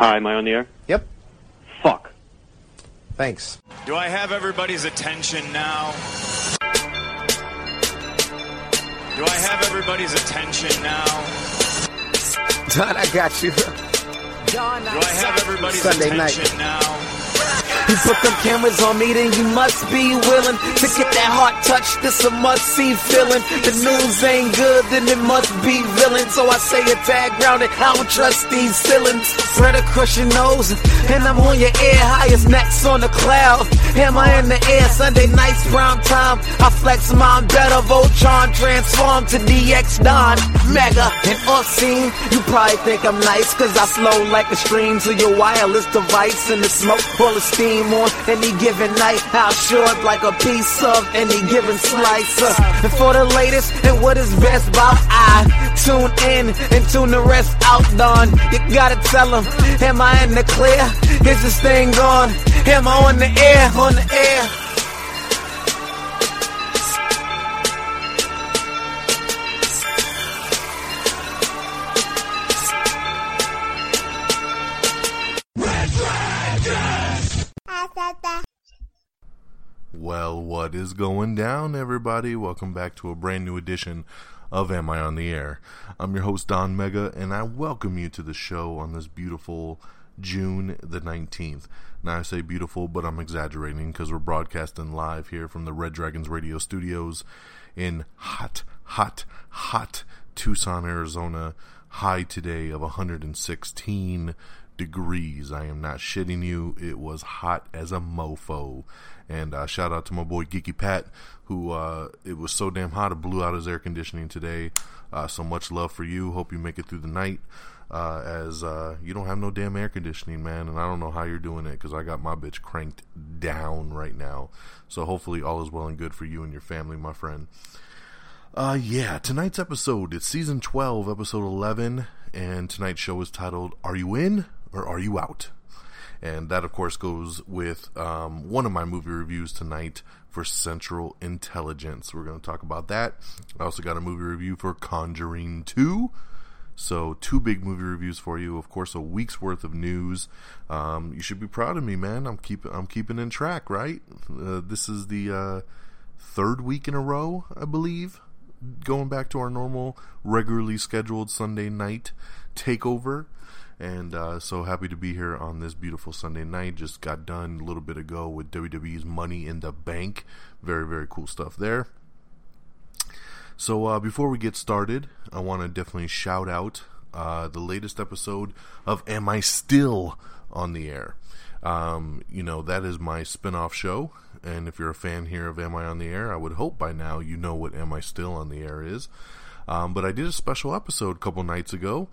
Hi, am I on the air? Yep. Fuck. Thanks. Do I have everybody's attention now? Do I have everybody's attention now? Don, I got you. Do I have everybody's Sunday night. now? You put them cameras on me, then you must be willing to get that heart touch. This a must see feeling. The news ain't good, then it must be villain. So I say a tag grounded. I don't trust these ceilings. Spread across your nose, and I'm on your ear, highest necks on the cloud. Am I in the air? Sunday nights, prime time. I flex my better. Voltron transform to DX Don. Mega and off scene. You probably think I'm nice, cause I flow like a stream to your wireless device. And the smoke full of steam on any given night. How short like a piece of any given slice. Uh, and for the latest and what is best about I tune in and tune the rest out, Don. You gotta tell them, am I in the clear? Is this thing on? Am I on the air? On the air? Well, what is going down, everybody? Welcome back to a brand new edition of Am I on the Air? I'm your host, Don Mega, and I welcome you to the show on this beautiful June the 19th. Now, I say beautiful, but I'm exaggerating because we're broadcasting live here from the Red Dragons radio studios in hot, hot, hot Tucson, Arizona. High today of 116 degrees. I am not shitting you. It was hot as a mofo. And uh, shout out to my boy Geeky Pat, who uh, it was so damn hot it blew out his air conditioning today. Uh, so much love for you. Hope you make it through the night. Uh, as uh, you don't have no damn air conditioning, man, and I don't know how you're doing it because I got my bitch cranked down right now. So hopefully all is well and good for you and your family, my friend. Uh, yeah, tonight's episode, it's season 12, episode 11, and tonight's show is titled Are You In or Are You Out? And that, of course, goes with um, one of my movie reviews tonight for Central Intelligence. We're going to talk about that. I also got a movie review for Conjuring 2. So, two big movie reviews for you. Of course, a week's worth of news. Um, you should be proud of me, man. I'm keeping I'm keeping in track, right? Uh, this is the uh, third week in a row, I believe, going back to our normal, regularly scheduled Sunday night takeover. And uh, so happy to be here on this beautiful Sunday night. Just got done a little bit ago with WWE's Money in the Bank. Very, very cool stuff there. So uh, before we get started, I want to definitely shout out uh, the latest episode of Am I Still on the Air? Um, you know, that is my spin off show. And if you're a fan here of Am I on the Air, I would hope by now you know what Am I Still on the Air is. Um, but I did a special episode a couple nights ago.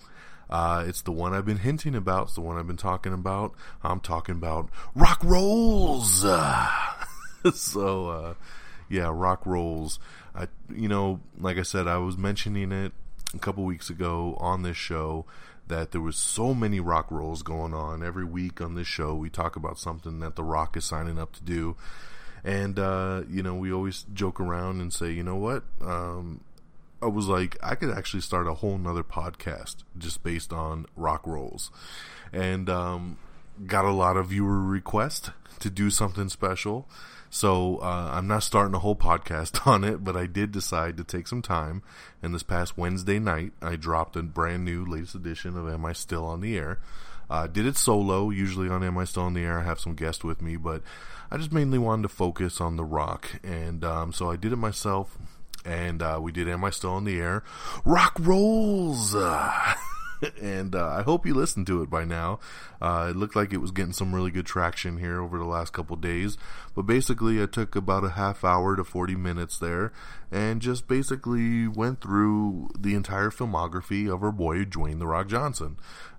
Uh, it's the one I've been hinting about. It's the one I've been talking about. I'm talking about rock rolls. so, uh, yeah, rock rolls. I, you know, like I said, I was mentioning it a couple weeks ago on this show that there was so many rock rolls going on every week on this show. We talk about something that the Rock is signing up to do, and uh, you know, we always joke around and say, you know what, um, I was like, I could actually start a whole nother podcast just based on rock rolls. And um, got a lot of viewer requests to do something special. So uh, I'm not starting a whole podcast on it, but I did decide to take some time. And this past Wednesday night, I dropped a brand new latest edition of Am I Still on the Air? Uh, did it solo. Usually on Am I Still on the Air, I have some guests with me, but I just mainly wanted to focus on The Rock. And um, so I did it myself and uh, we did Am I Still on the Air? Rock Rolls! And uh, I hope you listened to it by now. Uh, it looked like it was getting some really good traction here over the last couple days. But basically, I took about a half hour to 40 minutes there and just basically went through the entire filmography of our boy Dwayne The Rock Johnson.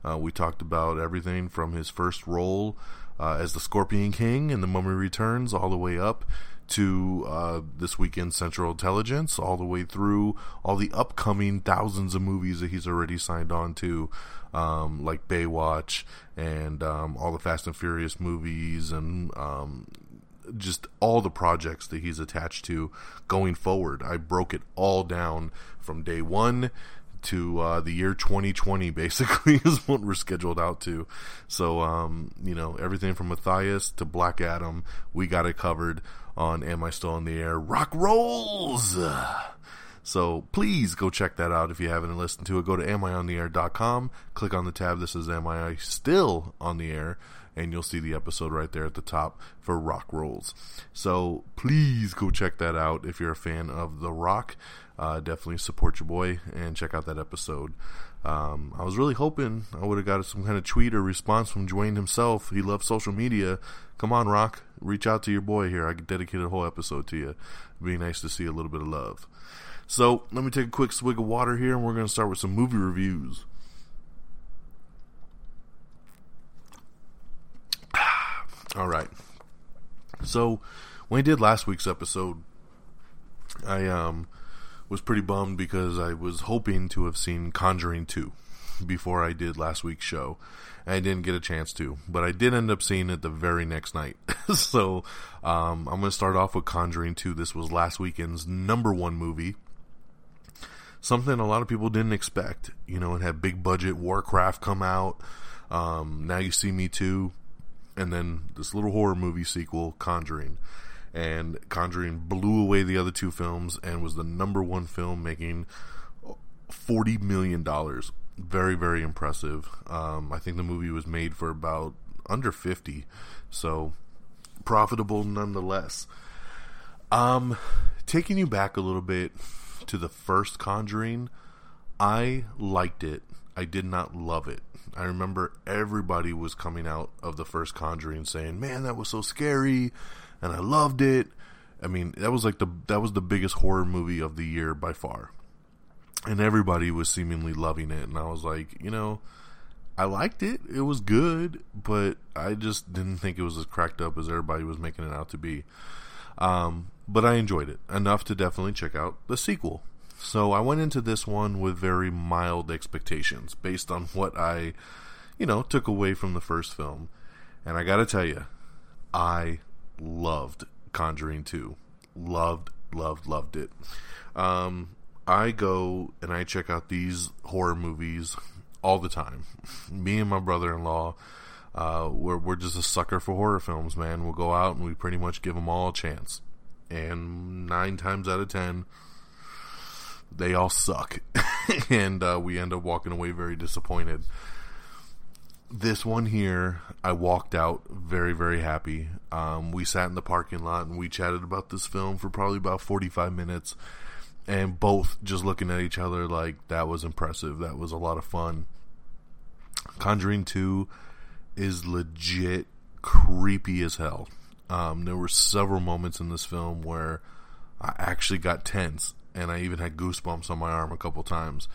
Uh, we talked about everything from his first role uh, as the Scorpion King in The Mummy Returns all the way up to uh, this weekend Central Intelligence, all the way through all the upcoming thousands of movies that he's already signed on to, um, like Baywatch and um, all the Fast and Furious movies, and um, just all the projects that he's attached to going forward. I broke it all down from day one to uh, the year 2020 basically is what we're scheduled out to so um, you know everything from matthias to black adam we got it covered on am i still in the air? Rock rolls! So please go check that out if you haven't listened to it. Go to amiontheair.com click on the tab that says am i still on the air? And you'll see the episode right there at the top for rock rolls. So please go check that out if you're a fan of the rock. Uh, definitely support your boy and check out that episode. Um, I was really hoping I would have got some kind of tweet or response from Dwayne himself. He loves social media. Come on, Rock, reach out to your boy here. I could dedicate a whole episode to you. It'd be nice to see a little bit of love. So let me take a quick swig of water here, and we're going to start with some movie reviews. All right. So when I did last week's episode, I um was pretty bummed because I was hoping to have seen Conjuring 2 before I did last week's show. I didn't get a chance to, but I did end up seeing it the very next night. so um, I'm going to start off with Conjuring 2. This was last weekend's number one movie. Something a lot of people didn't expect. You know, it had big budget Warcraft come out. Um, now you see me too. And then this little horror movie sequel, Conjuring and Conjuring blew away the other two films and was the number one film, making forty million dollars. Very, very impressive. Um, I think the movie was made for about under fifty, so profitable nonetheless. Um, taking you back a little bit to the first Conjuring, I liked it. I did not love it. I remember everybody was coming out of the first Conjuring saying, "Man, that was so scary." And I loved it. I mean, that was like the that was the biggest horror movie of the year by far. And everybody was seemingly loving it and I was like, you know, I liked it. It was good, but I just didn't think it was as cracked up as everybody was making it out to be. Um, but I enjoyed it enough to definitely check out the sequel. So I went into this one with very mild expectations based on what I, you know, took away from the first film. And I got to tell you, I loved Conjuring 2. Loved, loved, loved it. Um, I go and I check out these horror movies all the time. Me and my brother in law, uh, we're, we're just a sucker for horror films, man. We'll go out and we pretty much give them all a chance. And nine times out of ten, they all suck. and uh, we end up walking away very disappointed this one here, I walked out very, very happy. Um, we sat in the parking lot and we chatted about this film for probably about 45 minutes, and both just looking at each other like that was impressive. That was a lot of fun. Conjuring 2 is legit creepy as hell. Um, there were several moments in this film where I actually got tense, and I even had goosebumps on my arm a couple times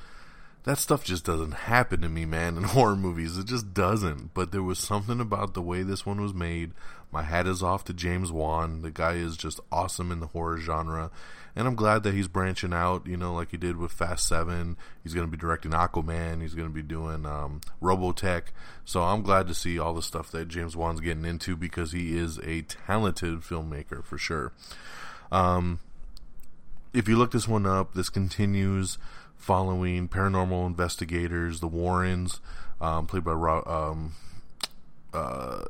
that stuff just doesn't happen to me, man, in horror movies. It just doesn't. But there was something about the way this one was made. My hat is off to James Wan. The guy is just awesome in the horror genre. And I'm glad that he's branching out, you know, like he did with Fast 7. He's going to be directing Aquaman. He's going to be doing um, Robotech. So I'm glad to see all the stuff that James Wan's getting into because he is a talented filmmaker for sure. Um, if you look this one up, this continues following paranormal investigators, the Warrens, um, played by um, uh,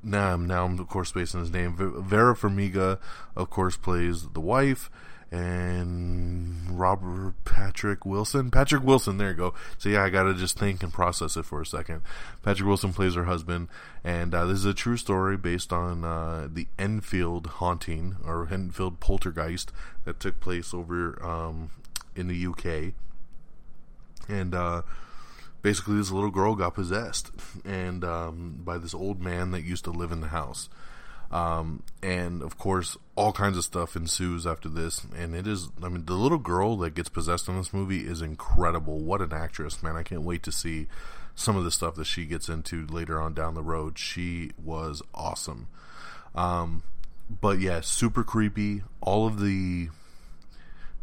now, now I'm of course spacing his name. Vera Farmiga, of course, plays the wife, and Robert Patrick Wilson. Patrick Wilson, there you go. So yeah, I gotta just think and process it for a second. Patrick Wilson plays her husband, and uh, this is a true story based on uh, the Enfield haunting or Enfield poltergeist that took place over um, in the UK, and uh, basically this little girl got possessed and um, by this old man that used to live in the house. Um, and of course, all kinds of stuff ensues after this. And it is, I mean, the little girl that gets possessed in this movie is incredible. What an actress, man! I can't wait to see some of the stuff that she gets into later on down the road. She was awesome. Um, but yeah, super creepy. All of the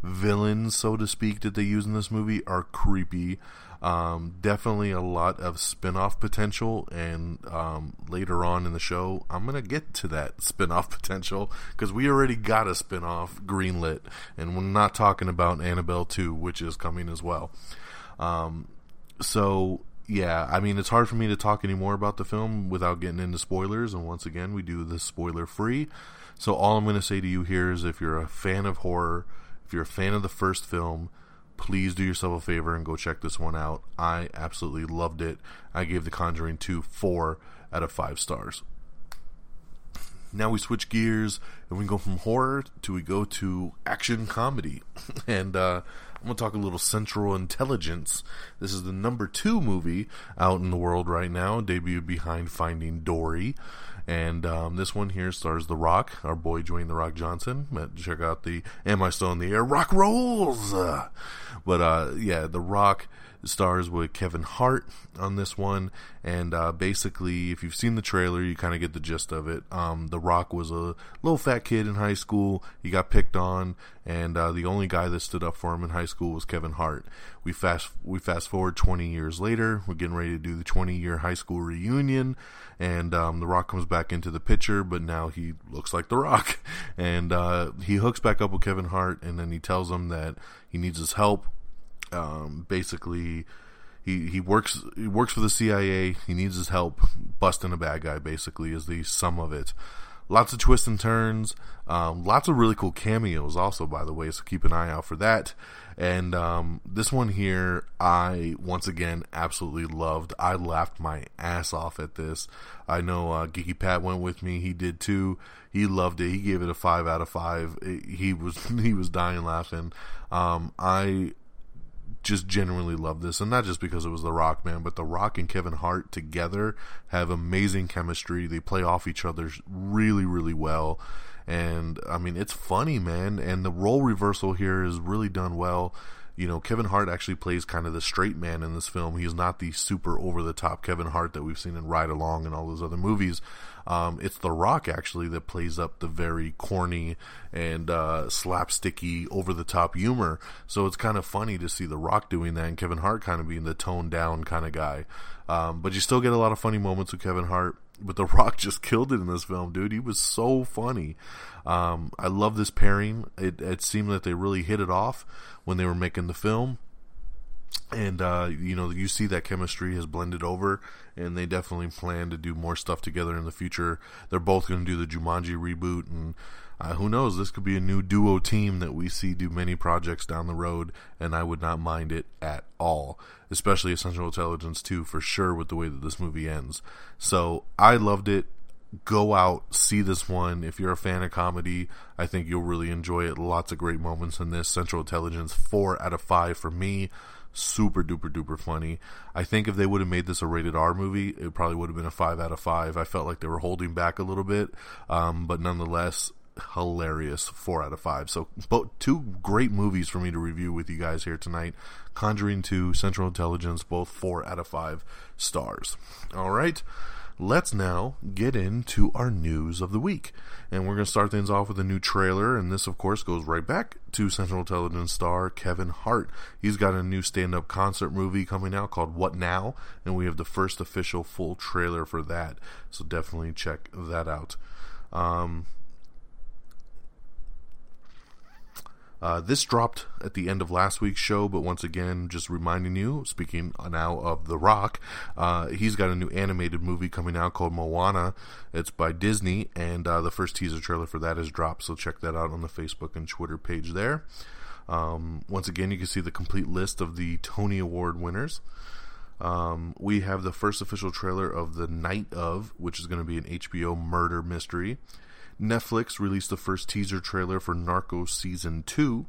villains, so to speak, that they use in this movie are creepy. Um, definitely a lot of spin off potential, and um, later on in the show, I'm going to get to that spin off potential because we already got a spin off greenlit, and we're not talking about Annabelle 2, which is coming as well. Um, so, yeah, I mean, it's hard for me to talk anymore about the film without getting into spoilers, and once again, we do this spoiler free. So, all I'm going to say to you here is if you're a fan of horror, if you're a fan of the first film, please do yourself a favor and go check this one out. I absolutely loved it. I gave The Conjuring 2 4 out of 5 stars. Now we switch gears and we go from horror to we go to action comedy. and uh, I'm going to talk a little Central Intelligence. This is the number two movie out in the world right now, debuted behind Finding Dory. And um, this one here stars The Rock, our boy Dwayne The Rock Johnson. Check out the Am I Still in the Air? Rock Rolls! But uh, yeah, The Rock stars with Kevin Hart on this one, and uh, basically, if you've seen the trailer, you kind of get the gist of it. Um, the Rock was a little fat kid in high school. He got picked on, and uh, the only guy that stood up for him in high school was Kevin Hart. We fast we fast forward 20 years later. We're getting ready to do the 20 year high school reunion, and um, the Rock comes back into the picture, but now he looks like the Rock, and uh, he hooks back up with Kevin Hart, and then he tells him that he needs his help um, basically he, he works he works for the CIA. He needs his help busting a bad guy. Basically, is the sum of it. Lots of twists and turns. Um, lots of really cool cameos, also by the way. So keep an eye out for that. And um, this one here, I once again absolutely loved. I laughed my ass off at this. I know uh, Geeky Pat went with me. He did too. He loved it. He gave it a five out of five. he was he was dying laughing. Um, I just genuinely love this, and not just because it was The Rock, man, but The Rock and Kevin Hart together have amazing chemistry. They play off each other really, really well, and I mean, it's funny, man. And the role reversal here is really done well. You know, Kevin Hart actually plays kind of the straight man in this film. He's not the super over the top Kevin Hart that we've seen in Ride Along and all those other movies. Um, it's The Rock actually that plays up the very corny and uh, slapsticky, over the top humor. So it's kind of funny to see The Rock doing that and Kevin Hart kind of being the toned down kind of guy. Um, but you still get a lot of funny moments with Kevin Hart. But The Rock just killed it in this film, dude. He was so funny. Um, I love this pairing. It, it seemed that they really hit it off when they were making the film and uh, you know you see that chemistry has blended over and they definitely plan to do more stuff together in the future they're both going to do the jumanji reboot and uh, who knows? This could be a new duo team that we see do many projects down the road and i would not mind it at all especially Central Intelligence 2 for sure with the way that this movie ends. So i loved it. Go out see this one. If you're a fan of comedy i think you'll really enjoy it. Lots of great moments in this. Central intelligence 4 out of 5 for me. Super duper duper funny. I think if they would have made this a rated R movie, it probably would have been a five out of five. I felt like they were holding back a little bit, um, but nonetheless, hilarious four out of five. So, both two great movies for me to review with you guys here tonight. Conjuring 2, Central Intelligence, both four out of five stars. All right let's now get into our news of the week. And we're going to start things off with a new trailer. And this, of course, goes right back to Central Intelligence star Kevin Hart. He's got a new stand up concert movie coming out called What Now? And we have the first official full trailer for that. So definitely check that out. Um, Uh, this dropped at the end of last week's show, but once again, just reminding you, speaking now of The Rock, uh, he's got a new animated movie coming out called Moana. It's by Disney, and uh, the first teaser trailer for that is dropped, so check that out on the Facebook and Twitter page there. Um, once again, you can see the complete list of the Tony Award winners. Um, we have the first official trailer of The Night of, which is going to be an HBO murder mystery. Netflix released the first teaser trailer for Narcos Season 2.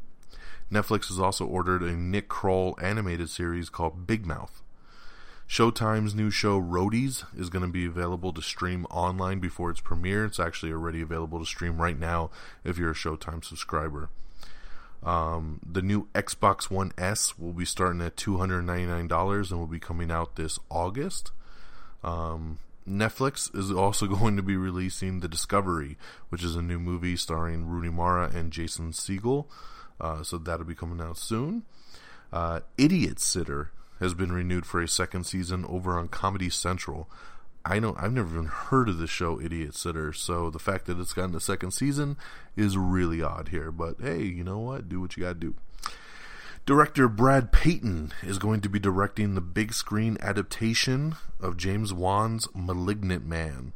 Netflix has also ordered a Nick Kroll animated series called Big Mouth. Showtime's new show Roadies is going to be available to stream online before its premiere. It's actually already available to stream right now if you're a Showtime subscriber. Um, the new Xbox One S will be starting at $299 and will be coming out this August. Um, Netflix is also going to be releasing The Discovery, which is a new movie starring Rooney Mara and Jason Segel. Uh, so that'll be coming out soon. Uh, Idiot Sitter has been renewed for a second season over on Comedy Central. I know I've never even heard of the show Idiot Sitter, so the fact that it's gotten a second season is really odd here. But hey, you know what? Do what you gotta do. Director Brad Peyton is going to be directing the big screen adaptation of James Wan's Malignant Man.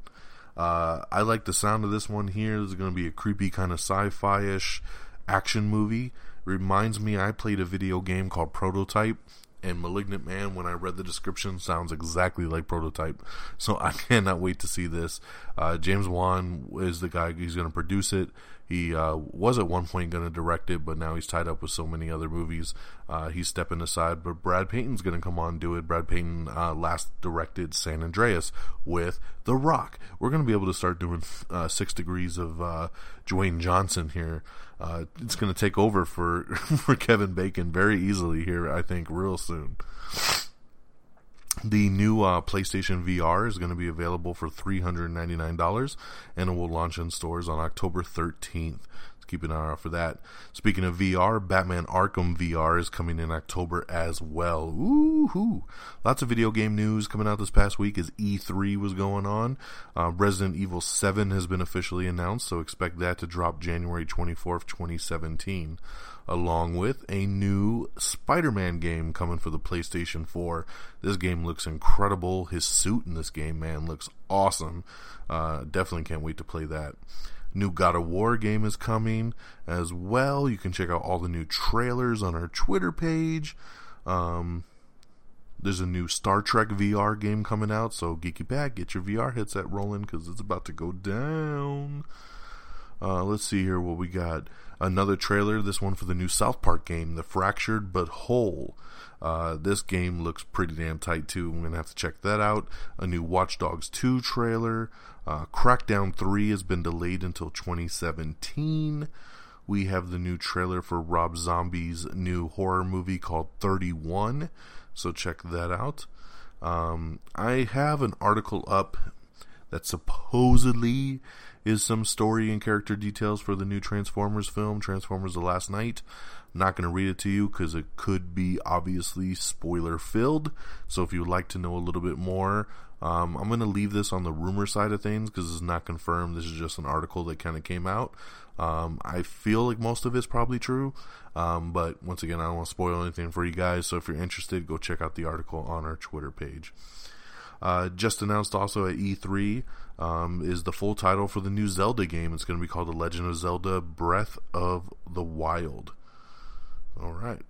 Uh, I like the sound of this one here. This is going to be a creepy kind of sci-fi ish action movie. Reminds me, I played a video game called Prototype, and Malignant Man, when I read the description, sounds exactly like Prototype. So I cannot wait to see this. Uh, James Wan is the guy who's going to produce it. He uh, was at one point going to direct it, but now he's tied up with so many other movies. Uh, he's stepping aside. But Brad Peyton's going to come on and do it. Brad Peyton uh, last directed San Andreas with The Rock. We're going to be able to start doing uh, Six Degrees of uh, Dwayne Johnson here. Uh, it's going to take over for for Kevin Bacon very easily here. I think real soon. The new uh, PlayStation VR is going to be available for $399 and it will launch in stores on October 13th. Let's keep an eye out for that. Speaking of VR, Batman Arkham VR is coming in October as well. Ooh, lots of video game news coming out this past week as E3 was going on. Uh, Resident Evil 7 has been officially announced, so expect that to drop January 24th, 2017 along with a new Spider Man game coming for the PlayStation 4. This game looks incredible. His suit in this game, man, looks awesome. Uh, definitely can't wait to play that. New God of War game is coming as well. You can check out all the new trailers on our Twitter page. Um, there's a new Star Trek VR game coming out, so Geeky Pat, get your VR headset rolling because it's about to go down. Uh, let's see here what we got. Another trailer, this one for the new South Park game, The Fractured But Whole. Uh, this game looks pretty damn tight too. I'm gonna have to check that out. A new Watch Dogs 2 trailer. Uh, Crackdown 3 has been delayed until 2017. We have the new trailer for Rob Zombie's new horror movie called 31. So check that out. Um, I have an article up that supposedly is some story and character details for the new Transformers film, Transformers The Last Knight. I'm not going to read it to you because it could be obviously spoiler filled. So if you would like to know a little bit more, um, I'm going to leave this on the rumor side of things because it's not confirmed. This is just an article that kind of came out. Um, I feel like most of it's probably true, um, but once again, I don't want to spoil anything for you guys. So if you're interested, go check out the article on our Twitter page. Uh, just announced also at E3 um, is the full title for the new Zelda game. It's going to be called The Legend of Zelda Breath of the Wild. All right.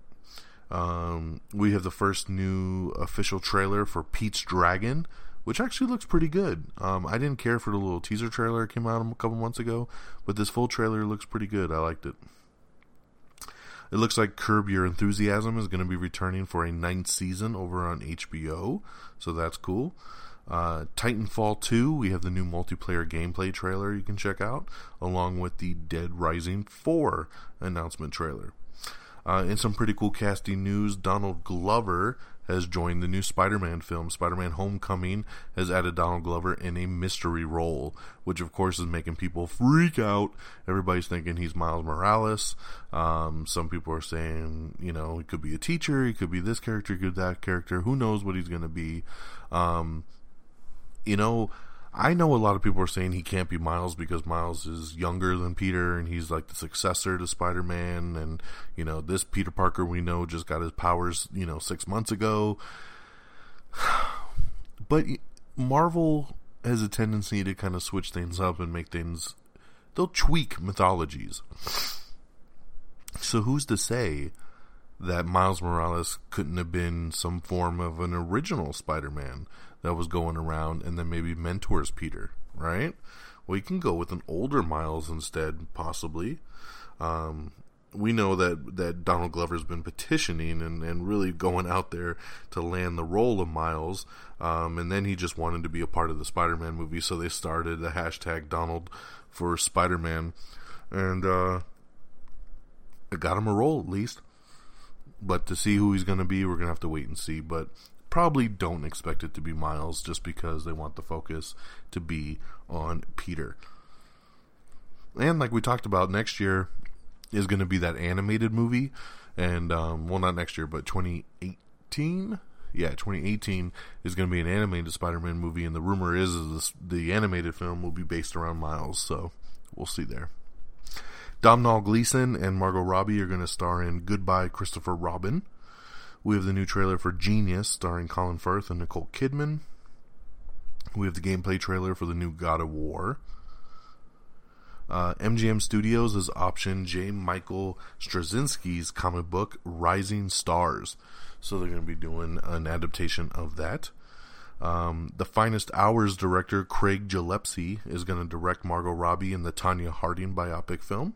Um, we have the first new official trailer for Pete's Dragon, which actually looks pretty good. Um, I didn't care for the little teaser trailer that came out a couple months ago, but this full trailer looks pretty good. I liked it. It looks like Curb Your Enthusiasm is going to be returning for a ninth season over on HBO, so that's cool. Uh, Titanfall 2, we have the new multiplayer gameplay trailer you can check out, along with the Dead Rising 4 announcement trailer. Uh, in some pretty cool casting news, Donald Glover has joined the new Spider Man film. Spider Man Homecoming has added Donald Glover in a mystery role, which of course is making people freak out. Everybody's thinking he's Miles Morales. Um, some people are saying, you know, he could be a teacher, he could be this character, he could be that character. Who knows what he's going to be? Um, you know, I know a lot of people are saying he can't be Miles because Miles is younger than Peter and he's like the successor to Spider Man. And, you know, this Peter Parker we know just got his powers, you know, six months ago. But Marvel has a tendency to kind of switch things up and make things, they'll tweak mythologies. So who's to say that Miles Morales couldn't have been some form of an original Spider Man? That was going around and then maybe mentors Peter, right? Well, you can go with an older Miles instead, possibly. Um, we know that, that Donald Glover's been petitioning and, and really going out there to land the role of Miles. Um, and then he just wanted to be a part of the Spider Man movie, so they started the hashtag Donald for Spider Man. And uh, it got him a role, at least. But to see who he's going to be, we're going to have to wait and see. But probably don't expect it to be Miles just because they want the focus to be on Peter. And like we talked about next year, is going to be that animated movie, and um, well, not next year, but 2018. Yeah, 2018 is going to be an animated Spider-Man movie, and the rumor is, is this, the animated film will be based around Miles. So we'll see there. Domhnall Gleeson and Margot Robbie are going to star in Goodbye Christopher Robin. We have the new trailer for Genius, starring Colin Firth and Nicole Kidman. We have the gameplay trailer for the new God of War. Uh, MGM Studios has optioned J. Michael Straczynski's comic book Rising Stars, so they're going to be doing an adaptation of that. Um, the Finest Hours director Craig Gillespie is going to direct Margot Robbie in the Tonya Harding biopic film.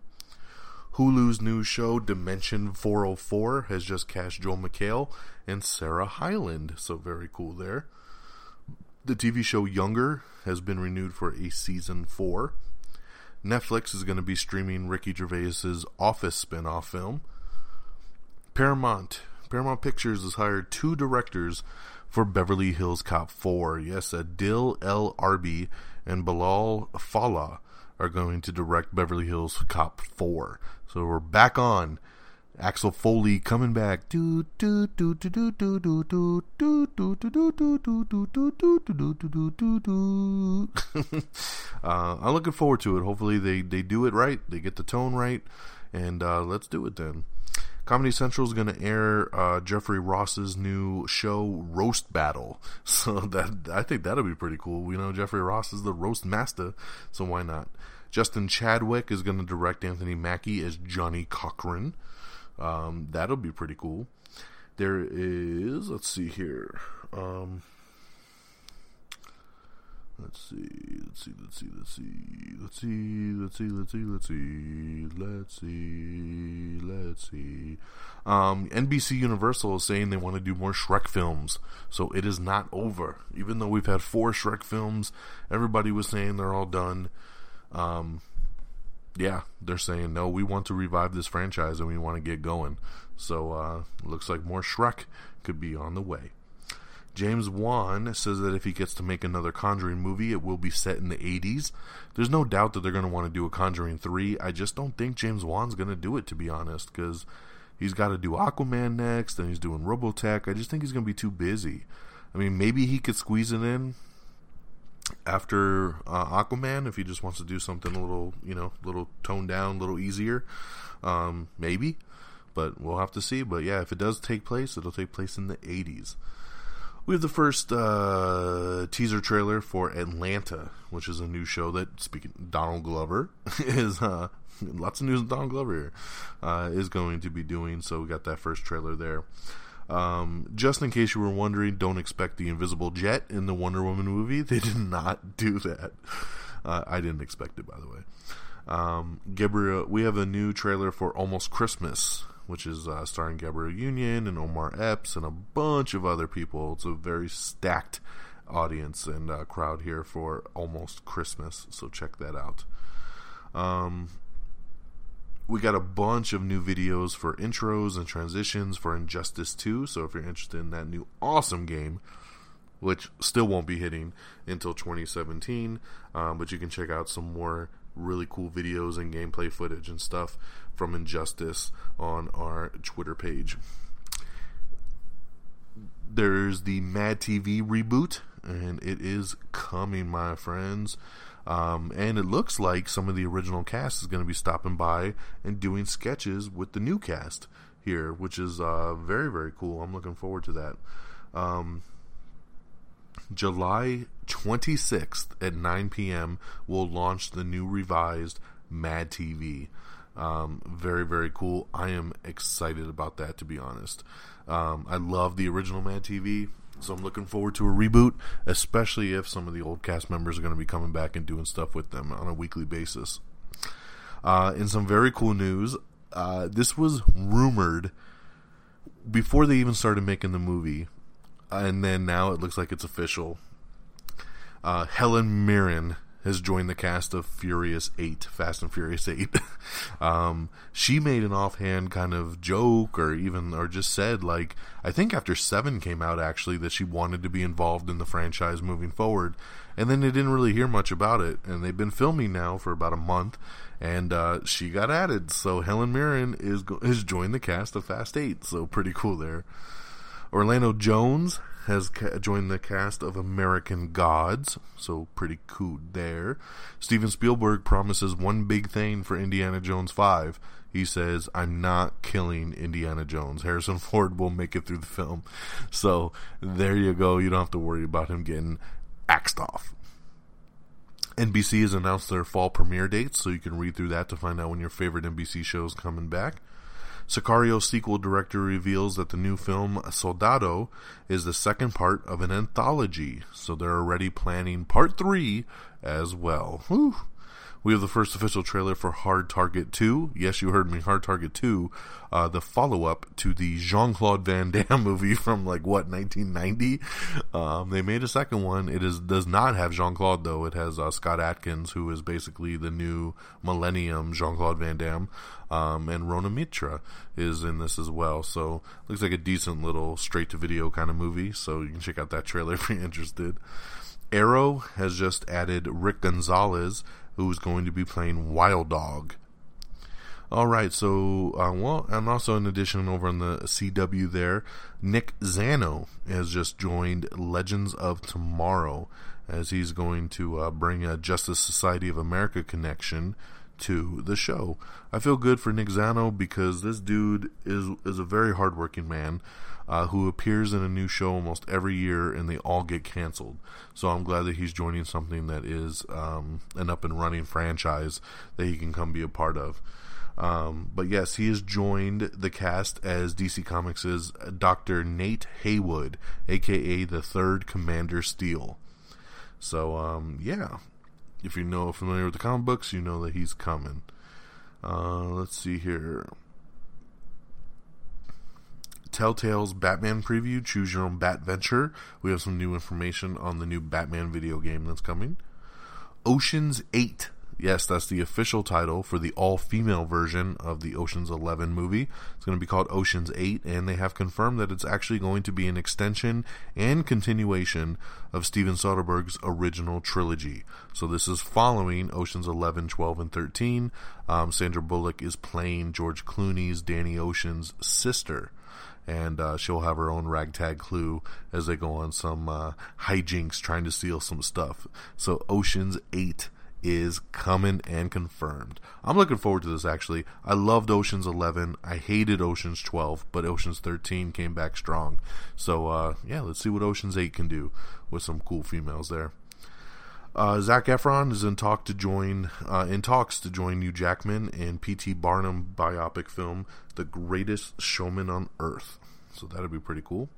Hulu's new show Dimension 404 has just cast Joel McHale and Sarah Hyland, so very cool there. The TV show Younger has been renewed for a season 4. Netflix is going to be streaming Ricky Gervais's Office spin-off film. Paramount Paramount Pictures has hired two directors for Beverly Hills Cop 4. Yes, Adil El Arbi and Bilal Fallah are going to direct Beverly Hills Cop 4. So we're back on. Axel Foley coming back. Uh, I'm looking forward to it. Hopefully they they do it right. They get the tone right, and uh, let's do it then. Comedy Central is going to air uh, Jeffrey Ross's new show Roast Battle, so that I think that'll be pretty cool. We know Jeffrey Ross is the roast master, so why not? Justin Chadwick is going to direct Anthony Mackie as Johnnie Cochran. Um, that'll be pretty cool. There is, let's see here. Um, let's see, let's see, let's see, let's see, let's see, let's see, let's see, let's see, let's see, let's see. Um, NBC Universal is saying they want to do more Shrek films, so it is not over. Even though we've had four Shrek films, everybody was saying they're all done. Um, yeah, they're saying no. We want to revive this franchise and we want to get going. So uh, looks like more Shrek could be on the way. James Wan says that if he gets to make another Conjuring movie, it will be set in the 80s. There's no doubt that they're going to want to do a Conjuring 3. I just don't think James Wan's going to do it, to be honest, because he's got to do Aquaman next, and he's doing Robotech. I just think he's going to be too busy. I mean, maybe he could squeeze it in after uh, Aquaman if he just wants to do something a little, you know, little toned down, a little easier. Um, maybe, but we'll have to see. But yeah, if it does take place, it'll take place in the 80s. We have the first uh, teaser trailer for Atlanta, which is a new show that, speaking Donald Glover is uh, lots of news. Donald Glover here uh, is going to be doing. So we got that first trailer there. Um, just in case you were wondering, don't expect the invisible jet in the Wonder Woman movie. They did not do that. Uh, I didn't expect it, by the way. Um, Gabriel, we have a new trailer for Almost Christmas, which is uh, starring Gabrielle Union and Omar Epps and a bunch of other people. It's a very stacked audience and uh, crowd here for Almost Christmas, so check that out. Um, we got a bunch of new videos for intros and transitions for Injustice 2. So if you're interested in that new awesome game, which still won't be hitting until 2017, um, but you can check out some more really cool videos and gameplay footage and stuff from Injustice on our Twitter page. There's the Mad TV reboot, and it is coming, my friends. Um, and it looks like some of the original cast is going to be stopping by and doing sketches with the new cast here, which is uh, very, very cool. I'm looking forward to that. Um, July 26th at 9 p.m., we'll launch the new revised Mad TV. Um, very, very cool. I am excited about that, to be honest. Um, I love the original Mad TV. So I'm looking forward to a reboot, especially if some of the old cast members are going to be coming back and doing stuff with them on a weekly basis. Uh, in some very cool news, uh, this was rumored before they even started making the movie, and then now it looks like it's official. Uh, Helen Mirren has joined the cast of Furious 8, Fast and Furious 8. um, she made an offhand kind of joke or even, or just said, like, I think after 7 came out actually, that she wanted to be involved in the franchise moving forward. And then they didn't really hear much about it. And they've been filming now for about a month. And uh, she got added. So Helen Mirren is, has joined the cast of Fast 8. So pretty cool there. Orlando Jones has ca- joined the cast of American Gods, so pretty cool there. Steven Spielberg promises one big thing for Indiana Jones 5. He says, I'm not killing Indiana Jones. Harrison Ford will make it through the film. So there you go. You don't have to worry about him getting axed off. NBC has announced their fall premiere dates, so you can read through that to find out when your favorite NBC show is coming back. Sicario sequel director reveals that the new film Soldado is the second part of an anthology, so they're already planning part three as well. Whew. We have the first official trailer for Hard Target 2. Yes, you heard me, Hard Target 2, uh, the follow up to the Jean Claude Van Damme movie from like what 1990. Um, they made a second one. It is does not have Jean Claude though. It has uh, Scott Adkins, who is basically the new Millennium Jean Claude Van Damme, um, and Rona Mitra is in this as well. So looks like a decent little straight to video kind of movie. So you can check out that trailer if you're interested. Arrow has just added Rick Gonzalez who's going to be playing Wild Dog. All right, so uh, well, and also in addition, over on the CW, there, Nick Zano has just joined Legends of Tomorrow, as he's going to uh, bring a Justice Society of America connection to the show. I feel good for Nick Zano because this dude is is a very hardworking man uh, who appears in a new show almost every year, and they all get canceled. So I'm glad that he's joining something that is um, an up and running franchise that he can come be a part of. Um, but yes, he has joined the cast as DC Comics' Dr. Nate Haywood, aka the third Commander Steel. So, um, yeah, if you know familiar with the comic books, you know that he's coming. Uh, let's see here. Telltale's Batman preview, Choose Your Own Bat Venture. We have some new information on the new Batman video game that's coming. Ocean's 8. Yes, that's the official title for the all female version of the Ocean's 11 movie. It's going to be called Ocean's 8, and they have confirmed that it's actually going to be an extension and continuation of Steven Soderbergh's original trilogy. So this is following Ocean's 11, 12, and 13. Um, Sandra Bullock is playing George Clooney's Danny Ocean's sister and uh, she'll have her own ragtag clue as they go on some uh, hijinks trying to steal some stuff. So Ocean's 8 is coming and confirmed. I'm looking forward to this actually. I loved Ocean's 11. I hated Ocean's 12, but Ocean's 13 came back strong. So uh, yeah, let's see what Ocean's 8 can do with some cool females there. Uh, Zac Efron is in talk to join uh, in talks to join Hugh Jackman in P.T. Barnum biopic film The Greatest Showman on Earth. So that'd be pretty cool.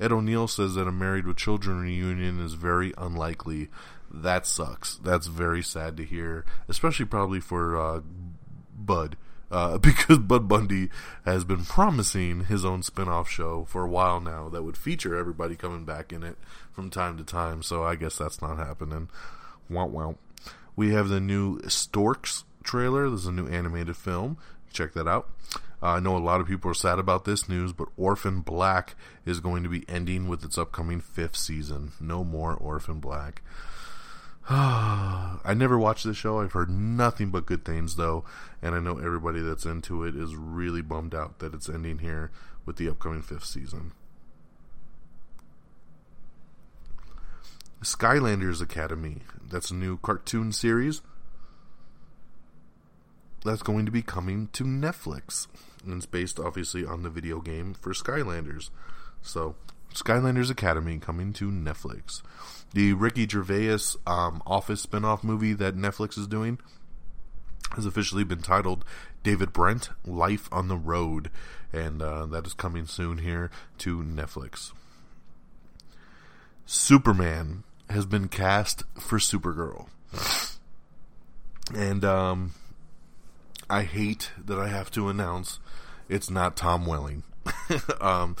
Ed O'Neill says that a Married with Children reunion is very unlikely. That sucks. That's very sad to hear, especially probably for uh, Bud. Uh, because Bud Bundy has been promising his own spin off show for a while now that would feature everybody coming back in it from time to time. So I guess that's not happening. Wow, wow. We have the new Storks trailer. This is a new animated film. Check that out. Uh, I know a lot of people are sad about this news, but Orphan Black is going to be ending with its upcoming fifth season. No more Orphan Black. I never watched the show. I've heard nothing but good things, though, and I know everybody that's into it is really bummed out that it's ending here with the upcoming fifth season. Skylanders Academy. That's a new cartoon series that's going to be coming to Netflix. And it's based obviously on the video game for Skylanders. So, Skylanders Academy coming to Netflix. The Ricky Gervais um, Office spinoff movie that Netflix is doing has officially been titled David Brent Life on the Road, and uh, that is coming soon here to Netflix. Superman has been cast for Supergirl. And um, I hate that I have to announce it's not Tom Welling. um,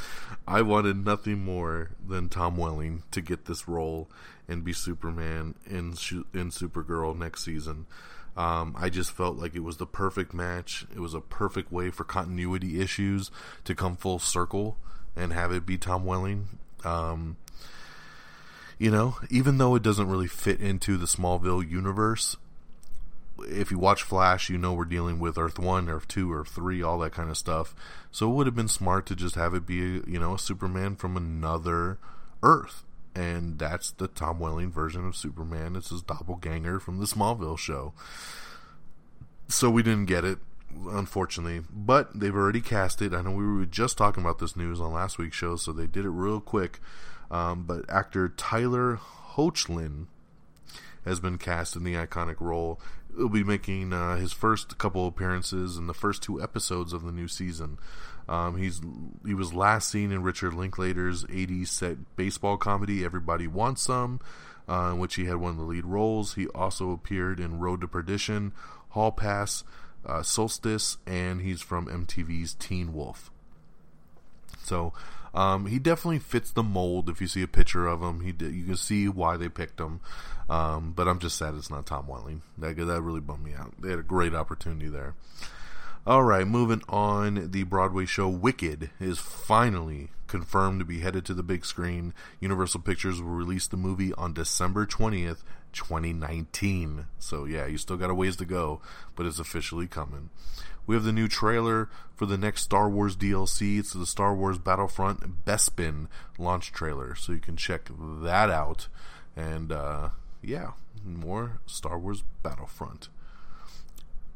I wanted nothing more than Tom Welling to get this role and be Superman in in Supergirl next season. Um, I just felt like it was the perfect match. It was a perfect way for continuity issues to come full circle and have it be Tom Welling. Um, you know, even though it doesn't really fit into the Smallville universe, if you watch Flash, you know we're dealing with Earth 1, Earth 2, Earth 3, all that kind of stuff. So it would have been smart to just have it be, you know, a Superman from another Earth. And that's the Tom Welling version of Superman. It's his doppelganger from the Smallville show. So we didn't get it, unfortunately. But they've already cast it. I know we were just talking about this news on last week's show, so they did it real quick. Um, but actor Tyler Hoechlin has been cast in the iconic role. He'll be making uh, his first couple appearances in the first two episodes of the new season. Um, he's he was last seen in Richard Linklater's '80s set baseball comedy "Everybody Wants Some," uh, in which he had one of the lead roles. He also appeared in Road to Perdition, Hall Pass, uh, Solstice, and he's from MTV's Teen Wolf. So um, he definitely fits the mold. If you see a picture of him, he you can see why they picked him. Um, but I'm just sad it's not Tom Welling. That that really bummed me out. They had a great opportunity there. All right, moving on. The Broadway show Wicked is finally confirmed to be headed to the big screen. Universal Pictures will release the movie on December 20th, 2019. So, yeah, you still got a ways to go, but it's officially coming. We have the new trailer for the next Star Wars DLC. It's the Star Wars Battlefront Bespin launch trailer, so you can check that out. And uh, yeah, more Star Wars Battlefront.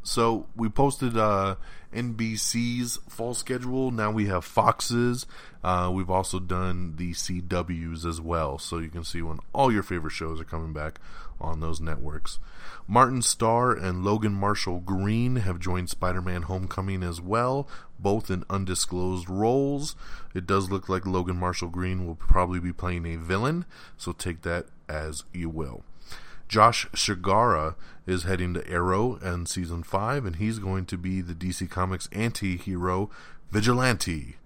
So we posted uh, NBC's fall schedule. Now we have Fox's. Uh, we've also done the CW's as well, so you can see when all your favorite shows are coming back on those networks. Martin Starr and Logan Marshall Green have joined Spider Man Homecoming as well, both in undisclosed roles. It does look like Logan Marshall Green will probably be playing a villain, so take that as you will. Josh Segarra is heading to Arrow and season 5, and he's going to be the DC Comics anti hero Vigilante.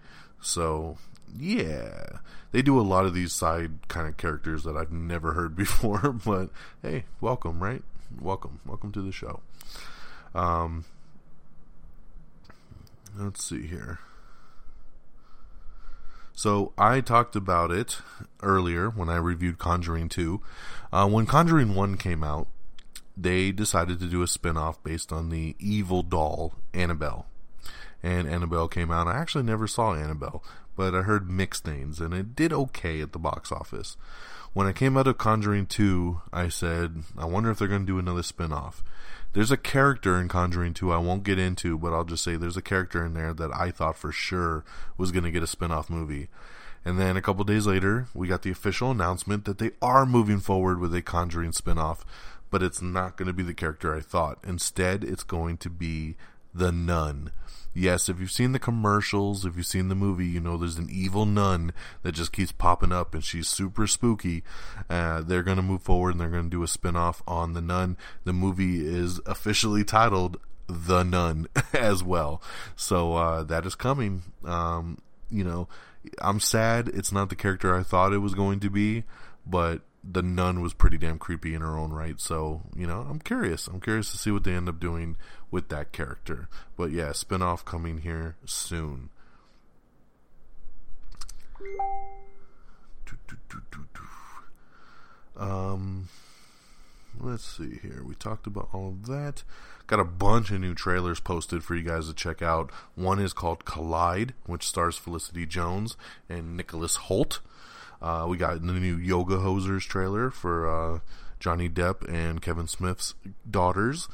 So, yeah. They do a lot of these side kind of characters that I've never heard before, but hey, welcome, right? welcome, welcome to the show. Um, let's see here. So I talked about it earlier when I reviewed Conjuring 2. Uh, when Conjuring 1 came out, they decided to do a spin-off based on the evil doll Annabelle. And Annabelle came out. I actually never saw Annabelle, but I heard mixed things, and it did okay at the box office. When I came out of Conjuring 2, I said, I wonder if they're going to do another spin off. There's a character in Conjuring 2 I won't get into, but I'll just say there's a character in there that I thought for sure was going to get a spin off movie. And then a couple days later, we got the official announcement that they are moving forward with a Conjuring spin off, but it's not going to be the character I thought. Instead, it's going to be the nun yes, if you've seen the commercials, if you've seen the movie, you know there's an evil nun that just keeps popping up and she's super spooky. Uh, they're going to move forward and they're going to do a spin off on the nun. The movie is officially titled The Nun as well. So uh, that is coming. Um, you know, I'm sad it's not the character I thought it was going to be, but the nun was pretty damn creepy in her own right. So, you know, I'm curious. I'm curious to see what they end up doing with that character. But yeah, spinoff coming here soon. Um, let's see here. We talked about all of that. Got a bunch of new trailers posted for you guys to check out. One is called Collide, which stars Felicity Jones and Nicholas Hoult. Uh, we got the new Yoga Hosers trailer for uh, Johnny Depp and Kevin Smith's daughters.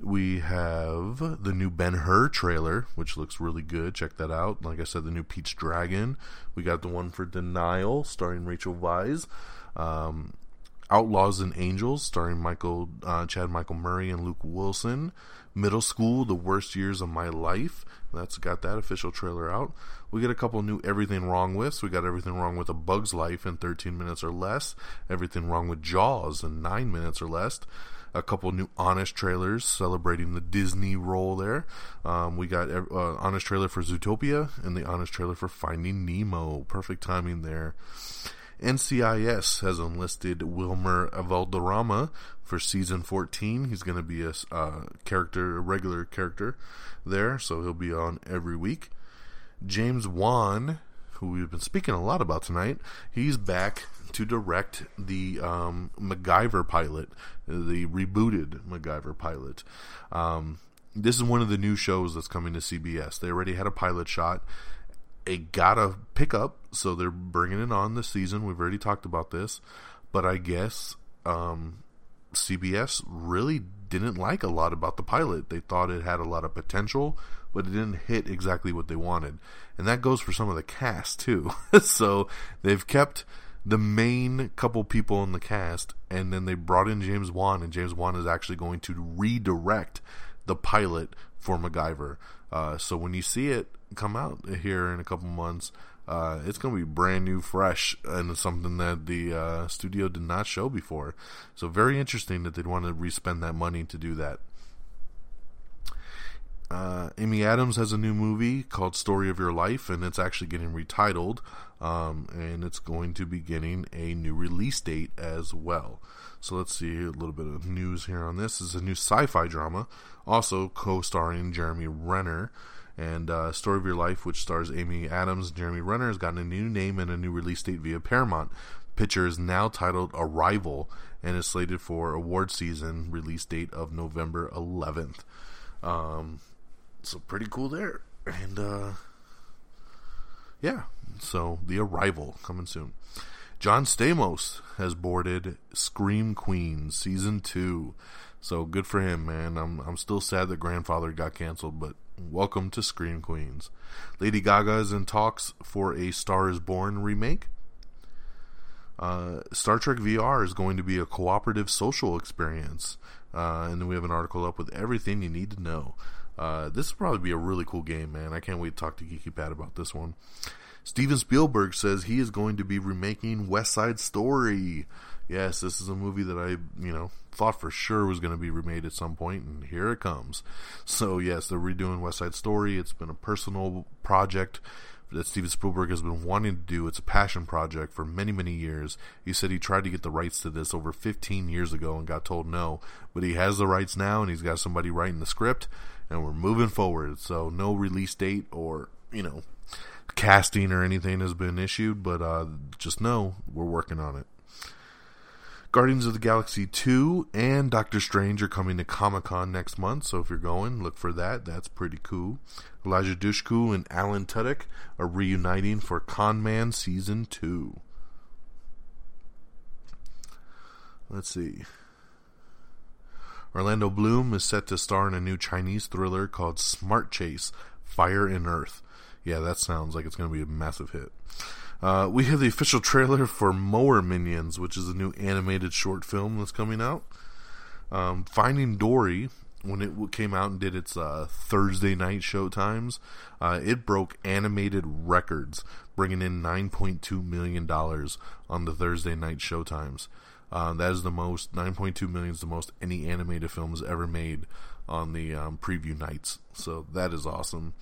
We have the new Ben Hur trailer, which looks really good. Check that out. Like I said, the new Pete's Dragon. We got the one for Denial, starring Rachel Weisz. Um, Outlaws and Angels, starring Michael uh, Chad Michael Murray and Luke Wilson. Middle School, The Worst Years of My Life. That's got that official trailer out. We get a couple new Everything Wrong With. We got Everything Wrong with A Bug's Life in 13 minutes or less. Everything Wrong with Jaws in 9 minutes or less. A couple new Honest trailers celebrating the Disney role there. Um, we got uh, Honest trailer for Zootopia and the Honest trailer for Finding Nemo. Perfect timing there. NCIS has enlisted Wilmer Valderrama for season 14. He's going to be a uh, character, a regular character there, so he'll be on every week. James Wan, who we've been speaking a lot about tonight, he's back to direct the um, MacGyver pilot, the rebooted MacGyver pilot. Um, this is one of the new shows that's coming to CBS. They already had a pilot shot it got a pickup, so they're bringing it on this season. We've already talked about this, but I guess um, CBS really didn't like a lot about the pilot. They thought it had a lot of potential, but it didn't hit exactly what they wanted, and that goes for some of the cast too. so they've kept the main couple people in the cast, and then they brought in James Wan, and James Wan is actually going to redirect the pilot for MacGyver. Uh, so when you see it come out here in a couple months, uh, it's going to be brand new, fresh, and something that the uh, studio did not show before. So very interesting that they'd want to respend that money to do that. Uh, Amy Adams has a new movie called Story of Your Life, and it's actually getting retitled, um, and it's going to be getting a new release date as well. So let's see a little bit of news here on this. This is a new sci-fi drama, also co-starring Jeremy Renner. And uh, Story of Your Life, which stars Amy Adams and Jeremy Renner, has gotten a new name and a new release date via Paramount. Picture is now titled Arrival and is slated for award season release date of November 11th. Um, so pretty cool there. And uh, yeah, so the Arrival coming soon. John Stamos has boarded Scream Queens season two. So good for him, man. I'm I'm still sad that Grandfather got canceled, but welcome to Scream Queens. Lady Gaga is in talks for a Star is Born remake. Uh, Star Trek VR is going to be a cooperative social experience. Uh, and then we have an article up with everything you need to know. Uh, this will probably be a really cool game, man. I can't wait to talk to Geeky Pat about this one. Steven Spielberg says he is going to be remaking West Side Story. Yes, this is a movie that I, you know, thought for sure was going to be remade at some point, and here it comes. So, yes, they're redoing West Side Story. It's been a personal project that Steven Spielberg has been wanting to do. It's a passion project for many, many years. He said he tried to get the rights to this over 15 years ago and got told no, but he has the rights now, and he's got somebody writing the script, and we're moving forward. So, no release date or, you know, casting or anything has been issued, but uh, just know we're working on it. Guardians of the Galaxy 2 and Doctor Strange are coming to Comic Con next month, so if you're going, look for that. That's pretty cool. Eliza Dushku and Alan Tudyk are reuniting for Con Man Season 2. Let's see. Orlando Bloom is set to star in a new Chinese thriller called Smart Chase Fire in Earth. Yeah, that sounds like it's going to be a massive hit. Uh, we have the official trailer for Mower Minions, which is a new animated short film that's coming out. Um, Finding Dory, when it came out and did its uh, Thursday night show times, uh, it broke animated records, bringing in $9.2 million on the Thursday night show times. Uh, that is the most, 9.2 million is the most any animated film has ever made on the um, preview nights. So that is awesome.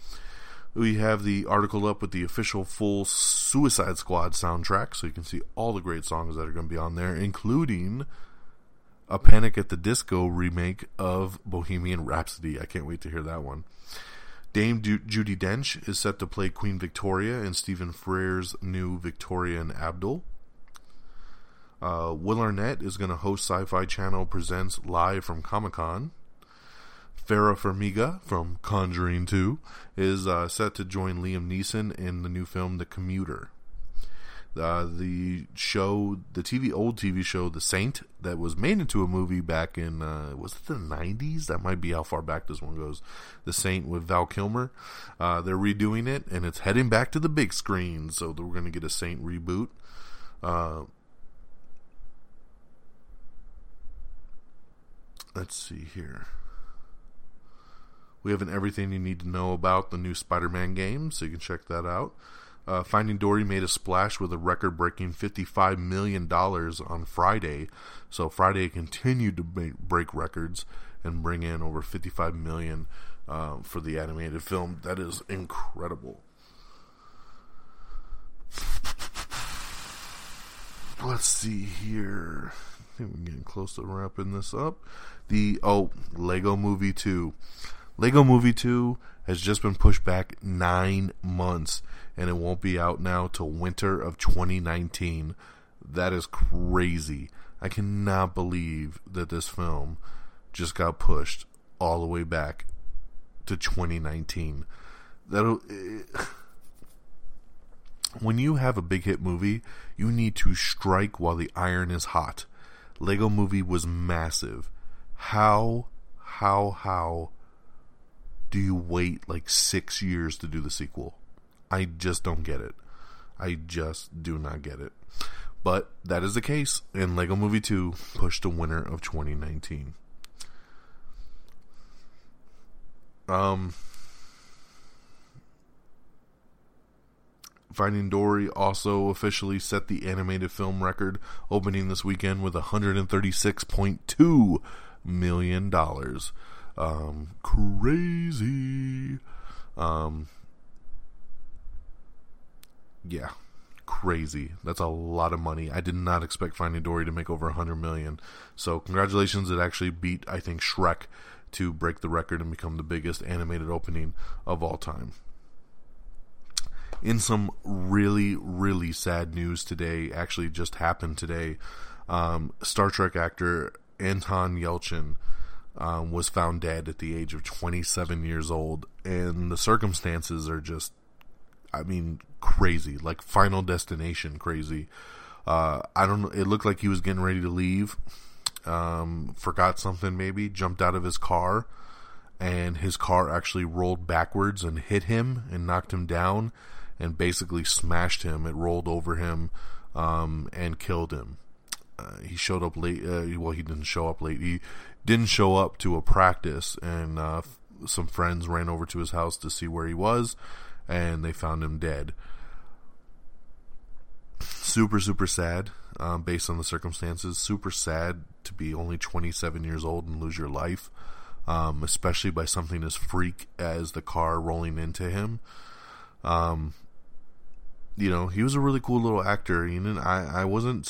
We have the article up with the official full Suicide Squad soundtrack, so you can see all the great songs that are going to be on there, including a Panic at the Disco remake of Bohemian Rhapsody. I can't wait to hear that one. Dame du- Judi Dench is set to play Queen Victoria in Stephen Frears' new Victoria and Abdul. Uh, Will Arnett is going to host Sci Fi Channel Presents live from Comic Con. Vera Farmiga from Conjuring 2 is uh, set to join Liam Neeson in the new film The Commuter. Uh, the show, the TV old TV show, The Saint, that was made into a movie back in uh, was it the nineties? That might be how far back this one goes. The Saint with Val Kilmer. Uh, they're redoing it, and it's heading back to the big screen. So we're going to get a Saint reboot. Uh, let's see here. We have an everything you need to know about the new Spider-Man game, so you can check that out. Uh, Finding Dory made a splash with a record-breaking $55 million on Friday. So Friday continued to make, break records and bring in over 55 million uh, for the animated film. That is incredible. Let's see here. I think we're getting close to wrapping this up. The oh, Lego Movie 2. Lego Movie 2 has just been pushed back nine months, and it won't be out now till winter of 2019. That is crazy. I cannot believe that this film just got pushed all the way back to 2019. That'll. Eh, when you have a big hit movie, you need to strike while the iron is hot. Lego Movie was massive. How, how, how do you wait like six years to do the sequel? I just don't get it. I just do not get it. But that is the case, and Lego Movie 2 pushed the winner of 2019. Um, Finding Dory also officially set the animated film record, opening this weekend with $136.2 million. Um, crazy. Um, yeah, crazy. That's a lot of money. I did not expect Finding Dory to make over 100 million. So, congratulations. It actually beat, I think, Shrek to break the record and become the biggest animated opening of all time in some really, really sad news today, actually just happened today, um, Star Trek actor Anton Yelchin um, was found dead at the age of 27 years old, and the circumstances are just, I mean, crazy, like Final Destination crazy. Uh, I don't know. It looked like he was getting ready to leave. Um, forgot something, maybe jumped out of his car, and his car actually rolled backwards and hit him and knocked him down and basically smashed him. It rolled over him um, and killed him. Uh, he showed up late. Uh, well, he didn't show up late. He didn't show up to a practice, and uh, some friends ran over to his house to see where he was, and they found him dead. Super, super sad um, based on the circumstances. Super sad to be only 27 years old and lose your life, um, especially by something as freak as the car rolling into him. Um, you know, he was a really cool little actor. You know, I, I wasn't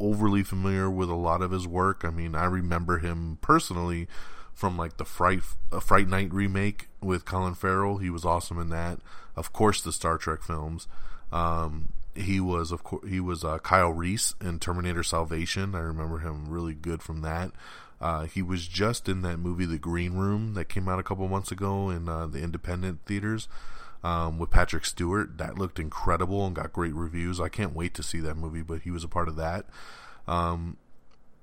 overly familiar with a lot of his work. I mean, I remember him personally from like the Fright Fright Night remake with Colin Farrell. He was awesome in that. Of course, the Star Trek films. Um, he was of course he was uh, Kyle Reese in Terminator Salvation. I remember him really good from that. Uh, he was just in that movie The Green Room that came out a couple months ago in uh, the independent theaters um, with Patrick Stewart. That looked incredible and got great reviews. I can't wait to see that movie, but he was a part of that. Um,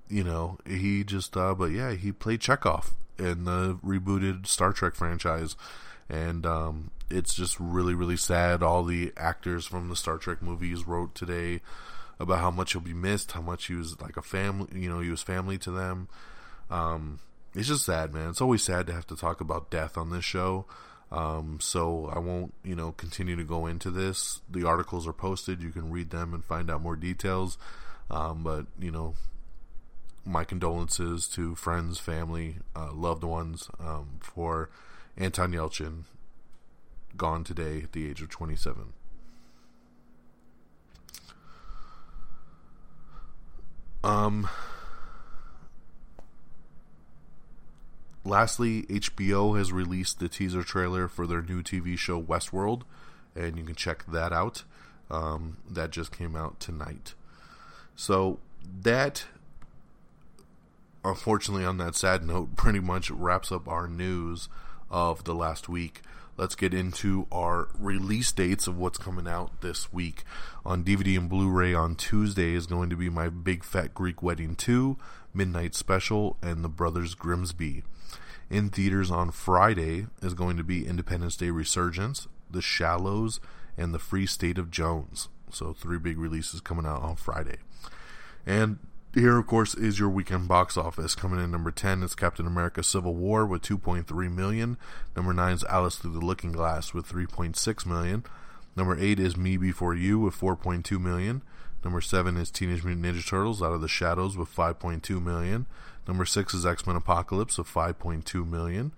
you know, he just, uh, but yeah, he played Chekov in the rebooted Star Trek franchise. And um, it's just really, really sad. All the actors from the Star Trek movies wrote today about how much he'll be missed, how much he was like a family, you know, he was family to them. Um, it's just sad, man. It's always sad to have to talk about death on this show. Um, so I won't, you know, continue to go into this. The articles are posted; you can read them and find out more details. Um, but you know, my condolences to friends, family, uh, loved ones um, for Anton Yelchin, gone today at the age of 27. Um, lastly, HBO has released the teaser trailer for their new TV show Westworld, and you can check that out. Um, that just came out tonight. So that, unfortunately, on that sad note, pretty much wraps up our news of the last week. Let's get into our release dates of what's coming out this week. On DVD and Blu ray on Tuesday is going to be My Big Fat Greek Wedding 2, Midnight Special, and The Brothers Grimsby. In theaters on Friday is going to be Independence Day Resurgence, The Shallows, and The Free State of Jones. So, three big releases coming out on Friday. And here, of course, is your weekend box office. Coming in number 10 is Captain America Civil War with 2.3 million. Number 9 is Alice Through the Looking Glass with 3.6 million. Number 8 is Me Before You with 4.2 million. Number 7 is Teenage Mutant Ninja Turtles Out of the Shadows with 5.2 million. Number 6 is X-Men Apocalypse with 5.2 million.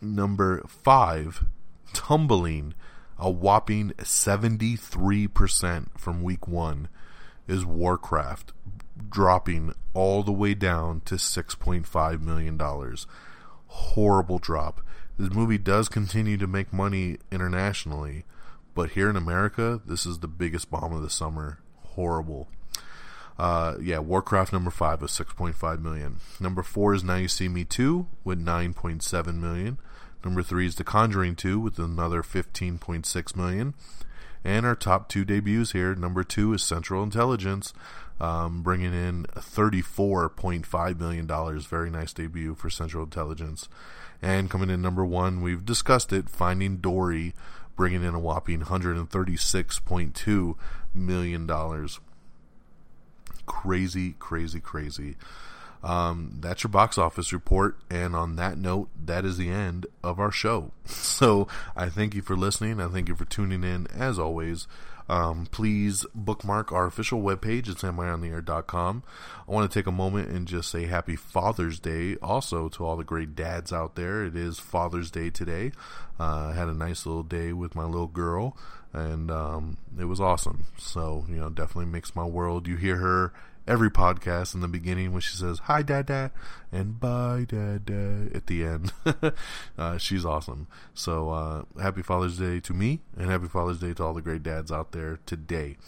Number 5, tumbling a whopping 73% from week 1 is Warcraft dropping all the way down to $6.5 million. Horrible drop. This movie does continue to make money internationally, but here in America, this is the biggest bomb of the summer. Horrible. Uh, yeah, Warcraft number five was 6.5 million. Number four is Now You See Me 2 with 9.7 million. Number three is The Conjuring 2 with another 15.6 million. And our top two debuts here number two is Central Intelligence, um, bringing in $34.5 million. Very nice debut for Central Intelligence. And coming in number one, we've discussed it Finding Dory, bringing in a whopping $136.2 million. Crazy, crazy, crazy. Um, that's your box office report. And on that note, that is the end of our show. So I thank you for listening. I thank you for tuning in. As always, um, please bookmark our official webpage. It's amiontheair.com. I want to take a moment and just say happy Father's Day also to all the great dads out there. It is Father's Day today. Uh, I had a nice little day with my little girl and um, it was awesome. So, you know, definitely makes my world. You hear her every podcast in the beginning when she says hi dad dad and bye dad dad at the end. Uh, she's awesome. So uh, happy father's day to me and happy father's day to all the great dads out there today.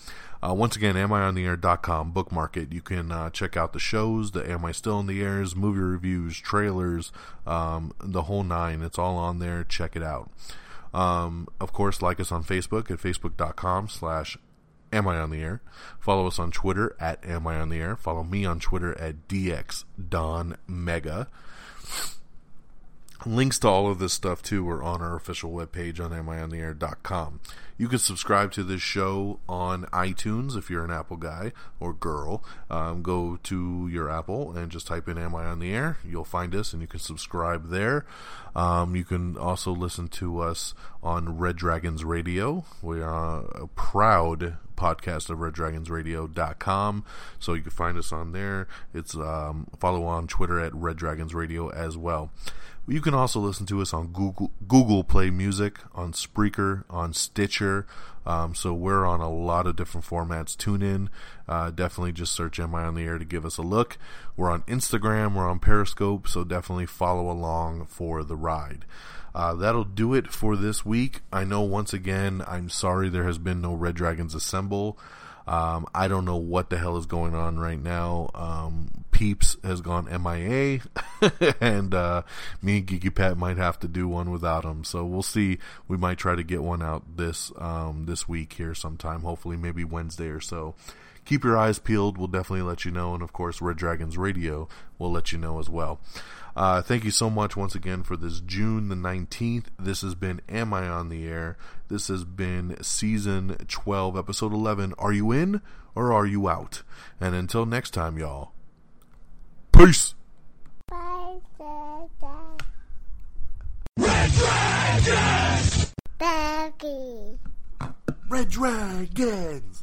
Uh, once again amiontheair.com bookmark it. You can uh, check out the shows the am i still in the airs movie reviews trailers um, the whole nine. It's all on there. Check it out um, of course like us on facebook at facebook.com slash Am I on the Air? Follow us on Twitter at Am I on the Air. Follow me on Twitter at DX Don Mega. Links to all of this stuff too are on our official webpage on amiontheair.com. You can subscribe to this show on iTunes if you're an Apple guy or girl. Um, go to your Apple and just type in Am I on the Air? You'll find us and you can subscribe there. Um, you can also listen to us on Red Dragons Radio. We are a proud podcast of reddragonsradio.com. So you can find us on there. It's um, follow on Twitter at Red Dragons Radio as well. You can also listen to us on Google Google Play Music, on Spreaker, on Stitcher. Um, so we're on a lot of different formats. Tune in. Uh, definitely just search "Am I on the Air" to give us a look. We're on Instagram. We're on Periscope. So definitely follow along for the ride. Uh, that'll do it for this week. I know once again, I'm sorry there has been no Red Dragons Assemble. Um, I don't know what the hell is going on right now. Um, Peeps has gone MIA, and uh, me and Geeky Pat might have to do one without him. So we'll see. We might try to get one out this um, this week here sometime. Hopefully, maybe Wednesday or so. Keep your eyes peeled. We'll definitely let you know, and of course, Red Dragons Radio will let you know as well. Uh, thank you so much once again for this June the 19th. This has been Am I on the Air? This has been season 12, episode 11. Are you in or are you out? And until next time, y'all, peace. Bye, Red Dragons! Baggy. Red Dragons!